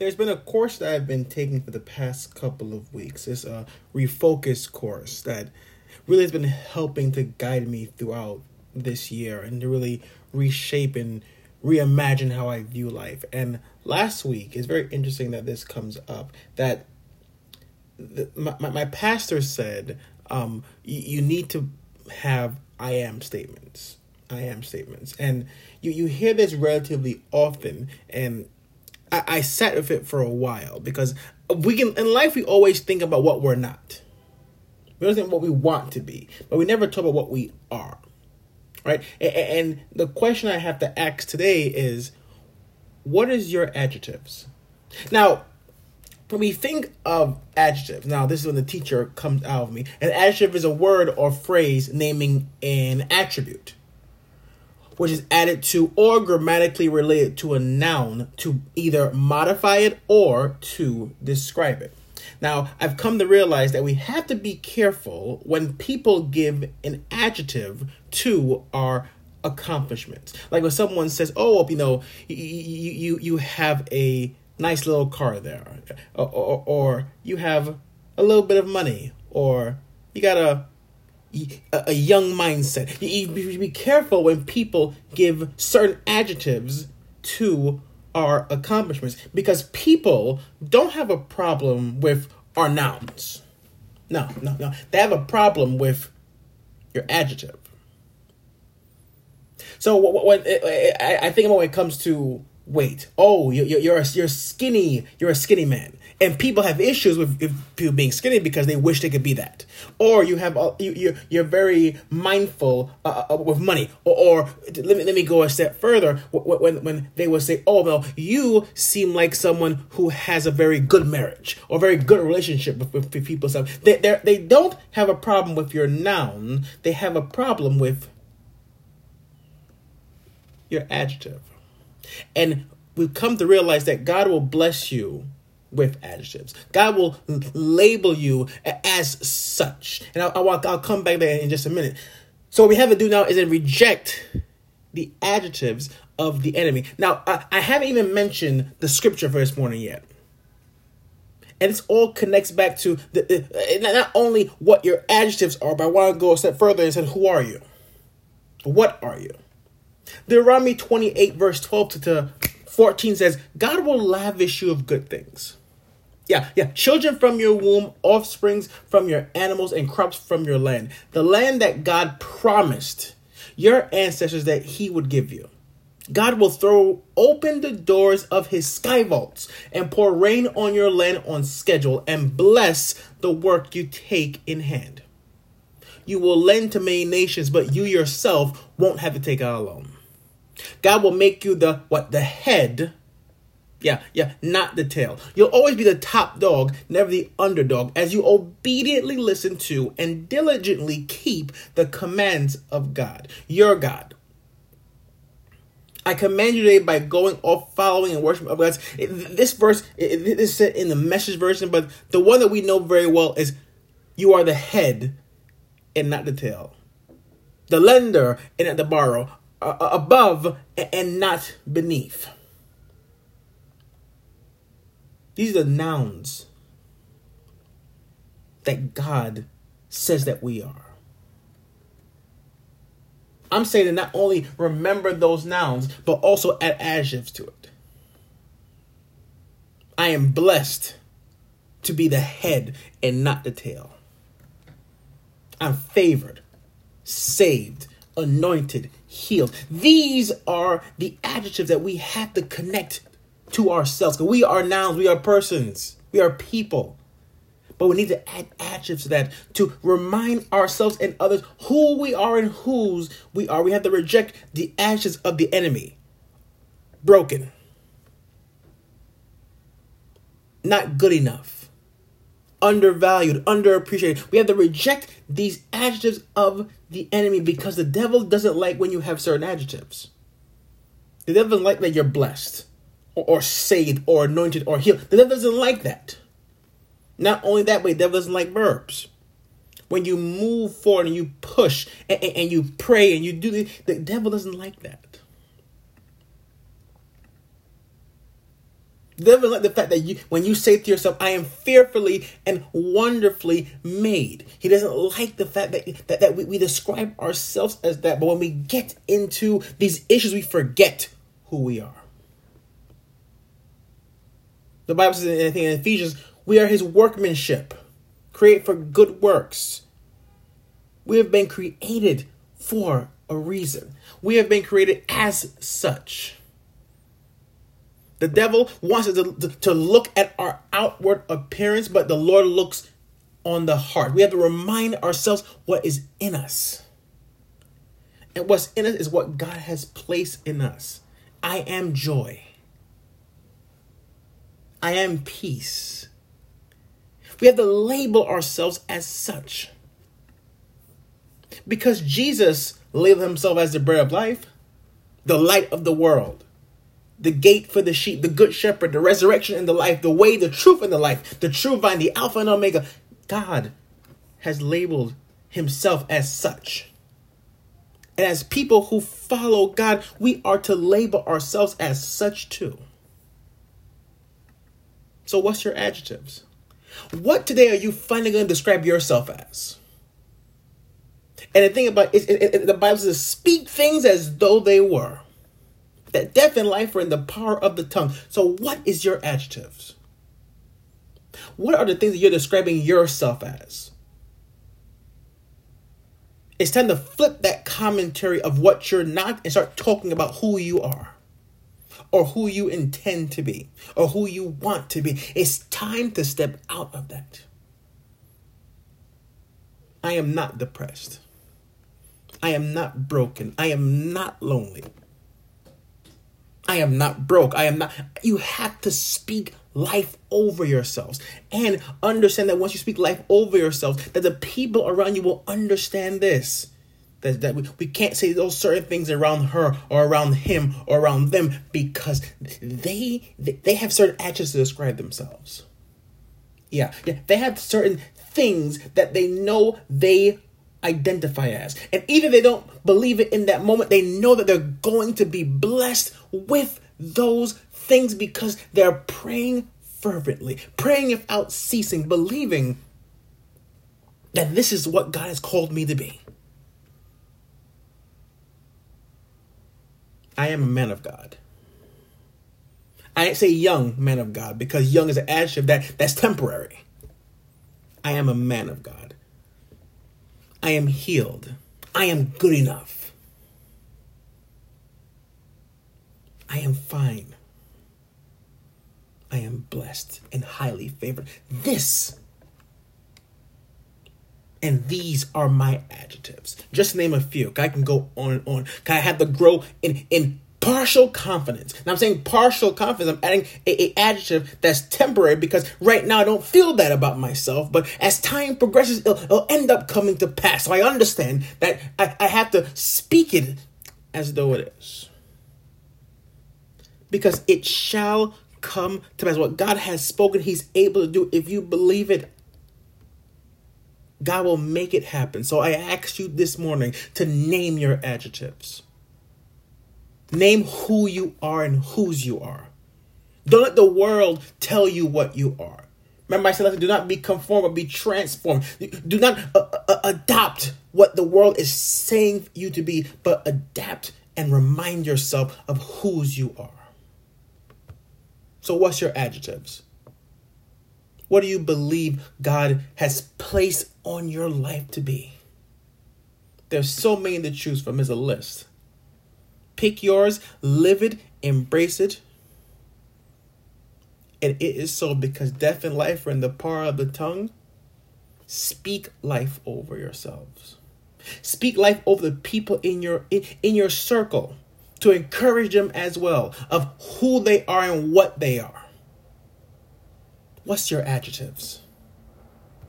there's been a course that I've been taking for the past couple of weeks. It's a refocus course that really has been helping to guide me throughout this year and to really reshape and reimagine how I view life. And last week, it's very interesting that this comes up that the, my, my pastor said um, you, you need to have I am statements. I am statements. And you, you hear this relatively often. And I, I sat with it for a while because we can, in life, we always think about what we're not. We don't think what we want to be, but we never talk about what we are. Right? And, and the question I have to ask today is what is your adjectives? Now, when we think of adjectives, now this is when the teacher comes out of me. An adjective is a word or phrase naming an attribute, which is added to or grammatically related to a noun to either modify it or to describe it. Now, I've come to realize that we have to be careful when people give an adjective to our accomplishments. Like when someone says, "Oh, you know, you you you have a nice little car there, or, or, or you have a little bit of money, or you got a a, young mindset. You, be careful when people give certain adjectives to our accomplishments because people don't have a problem with our nouns. No, no, no. They have a problem with your adjective. So when I think when it comes to weight. Oh, you're you're a, you're skinny. You're a skinny man, and people have issues with people being skinny because they wish they could be that. Or you have you you're, very mindful uh, uh, with money. Or, or, let me let me go a step further. When when they will say, "Oh, well, you seem like someone who has a very good marriage or very good relationship with, with, with people." So they they don't have a problem with your noun. They have a problem with your adjective. And we've come to realize that God will bless you with adjectives. God will label you as such. And I'll, I'll, I'll come back there in just a minute. So what we have to do now is then reject the adjectives of the enemy. Now, I, I haven't even mentioned the scripture for this morning yet. And this all connects back to the, uh, not only what your adjectives are, but I want to go a step further and say, who are you? What are you? Deuteronomy 28, verse 12 to 14 says, God will lavish you of good things. Yeah, yeah. Children from your womb, offsprings from your animals, and crops from your land. The land that God promised your ancestors that He would give you. God will throw open the doors of His sky vaults and pour rain on your land on schedule and bless the work you take in hand. You will lend to many nations, but you yourself won't have to take out a loan. God will make you the what the head. Yeah, yeah, not the tail. You'll always be the top dog, never the underdog, as you obediently listen to and diligently keep the commands of God, your God. I command you today by going off following and worshiping of God. This verse is said in the message version, but the one that we know very well is you are the head and not the tail. The lender and not the borrower uh, above and not beneath. These are the nouns that God says that we are. I'm saying to not only remember those nouns, but also add adjectives to it. I am blessed to be the head and not the tail. I'm favored, saved, anointed, healed. These are the adjectives that we have to connect to ourselves. We are nouns, we are persons, we are people. But we need to add adjectives to that to remind ourselves and others who we are and whose we are. We have to reject the adjectives of the enemy. Broken. Not good enough undervalued, underappreciated. We have to reject these adjectives of the enemy because the devil doesn't like when you have certain adjectives. The devil doesn't like that you're blessed or, or saved or anointed or healed. The devil doesn't like that. Not only that, but the devil doesn't like verbs. When you move forward and you push and, and, and you pray and you do this, the devil doesn't like that. Doesn't like the fact that you, when you say to yourself, I am fearfully and wonderfully made. He doesn't like the fact that, that, that we, we describe ourselves as that. But when we get into these issues, we forget who we are. The Bible says in, in Ephesians, we are his workmanship, create for good works. We have been created for a reason. We have been created as such. The devil wants us to, to, look at our outward appearance, but the Lord looks on the heart. We have to remind ourselves what is in us. And what's in us is what God has placed in us. I am joy. I am peace. We have to label ourselves as such. Because Jesus labeled himself as the bread of life, the light of the world, the gate for the sheep, the good shepherd, the resurrection and the life, the way, the truth and the life, the true vine, the Alpha and Omega. God has labeled himself as such. And as people who follow God, we are to label ourselves as such too. So, what's your adjectives? What today are you finally going to describe yourself as? And the thing about it, it, it, the Bible says, speak things as though they were. That death and life are in the power of the tongue. So, what is your adjectives? What are the things that you're describing yourself as? It's time to flip that commentary of what you're not and start talking about who you are or who you intend to be or who you want to be. It's time to step out of that. I am not depressed. I am not broken. I am not lonely. I am not broke. I am not. You have to speak life over yourselves and understand that once you speak life over yourselves, that the people around you will understand this. That, that we, we can't say those certain things around her or around him or around them because they they have certain actions to describe themselves. Yeah, yeah, they have certain things that they know they identify as. And even they don't believe it in that moment, they know that they're going to be blessed with those things because they're praying fervently, praying without ceasing, believing that this is what God has called me to be. I am a man of God. I ain't say young man of God because young is an adjective that, that's temporary. I am a man of God. I am healed. I am good enough. I am fine. I am blessed and highly favored. This and these are my adjectives. Just name a few. I can go on and on. I have to grow in in partial confidence. Now I'm saying partial confidence. I'm adding a, a, adjective that's temporary because right now I don't feel that about myself. But as time progresses, it'll, it'll end up coming to pass. So I understand that I, I have to speak it as though it is. Because it shall come to pass. What God has spoken, He's able to do if you believe it. God will make it happen. So I ask you this morning to name your adjectives. Name who you are and whose you are. Don't let the world tell you what you are. Remember, I said, do not be conformed, but be transformed. Do not uh, uh, adopt what the world is saying you to be, but adapt and remind yourself of whose you are. So, what's your adjectives? What do you believe God has placed on your life to be? There's so many to choose from as a list. Pick yours, live it, embrace it. And it is so because death and life are in the power of the tongue. Speak life over yourselves. Speak life over the people in your in, in your circle to encourage them as well of who they are and what they are. What's your adjectives?